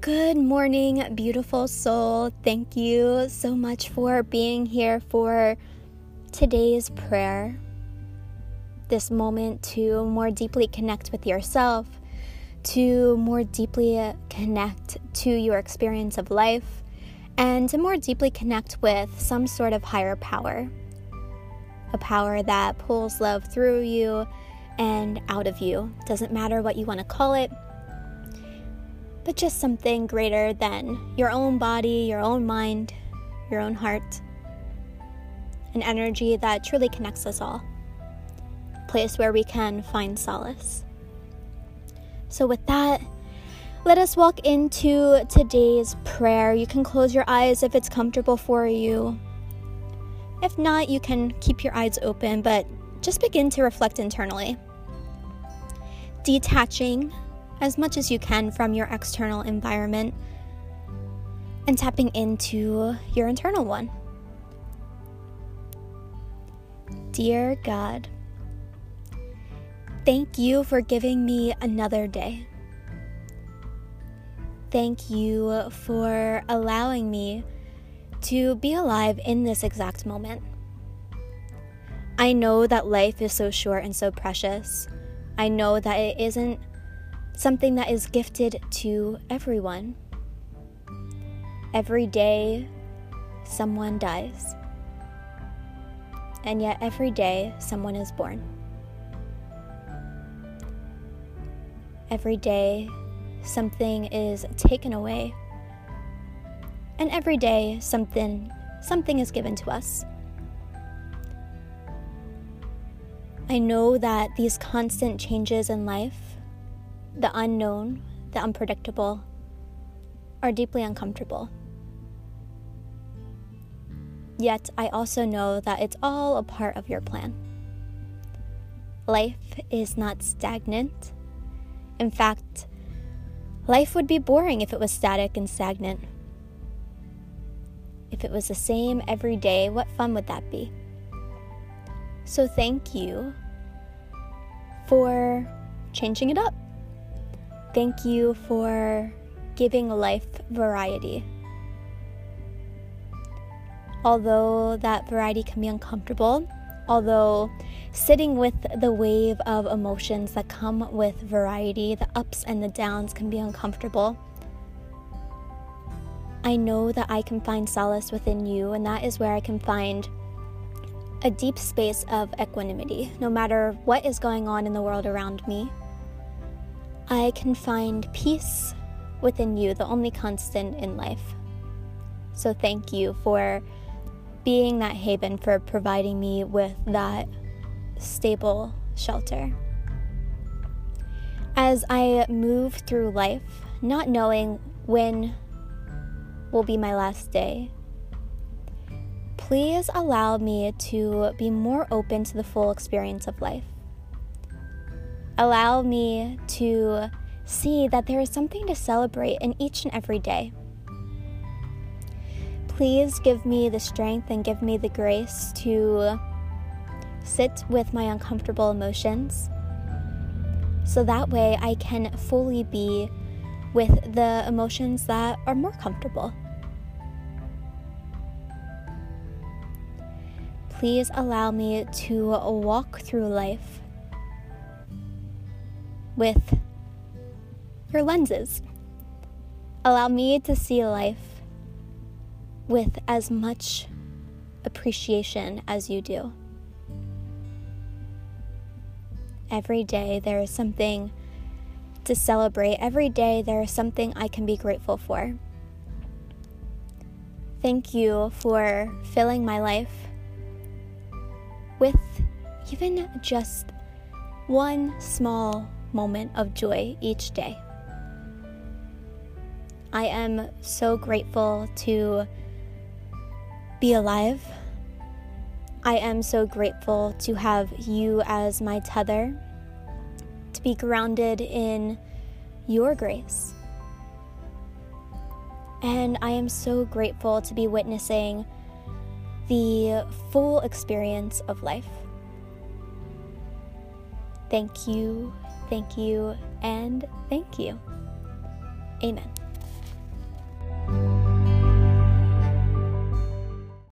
Good morning, beautiful soul. Thank you so much for being here for today's prayer. This moment to more deeply connect with yourself, to more deeply connect to your experience of life, and to more deeply connect with some sort of higher power. A power that pulls love through you and out of you. Doesn't matter what you want to call it but just something greater than your own body, your own mind, your own heart. An energy that truly connects us all. A place where we can find solace. So, with that, let us walk into today's prayer. You can close your eyes if it's comfortable for you. If not, you can keep your eyes open, but just begin to reflect internally. Detaching as much as you can from your external environment and tapping into your internal one. Dear God, thank you for giving me another day. Thank you for allowing me to be alive in this exact moment. I know that life is so short and so precious. I know that it isn't something that is gifted to everyone. Every day, someone dies. And yet, every day, someone is born. Every day, something is taken away. And every day, something, something is given to us. I know that these constant changes in life the unknown, the unpredictable, are deeply uncomfortable. Yet I also know that it's all a part of your plan. Life is not stagnant. In fact, life would be boring if it was static and stagnant. If it was the same every day, what fun would that be? So, thank you for changing it up. Thank you for giving life variety. Although that variety can be uncomfortable, although sitting with the wave of emotions that come with variety, the ups and the downs can be uncomfortable. I know that I can find solace within you, and that is where I can find a deep space of equanimity, no matter what is going on in the world around me. I can find peace within you, the only constant in life. So thank you for being that haven, for providing me with that stable shelter. As I move through life, not knowing when will be my last day, please allow me to be more open to the full experience of life. Allow me to see that there is something to celebrate in each and every day. Please give me the strength and give me the grace to sit with my uncomfortable emotions so that way I can fully be with the emotions that are more comfortable. Please allow me to walk through life with your lenses. Allow me to see life with as much appreciation as you do. Every day there is something to celebrate. Every day there is something I can be grateful for. Thank you for filling my life with even just one small moment of joy each day. I am so grateful to be alive. I am so grateful to have you as my tether, to be grounded in your grace. And I am so grateful to be witnessing the full experience of life. Thank you, Thank you, and thank you. Amen.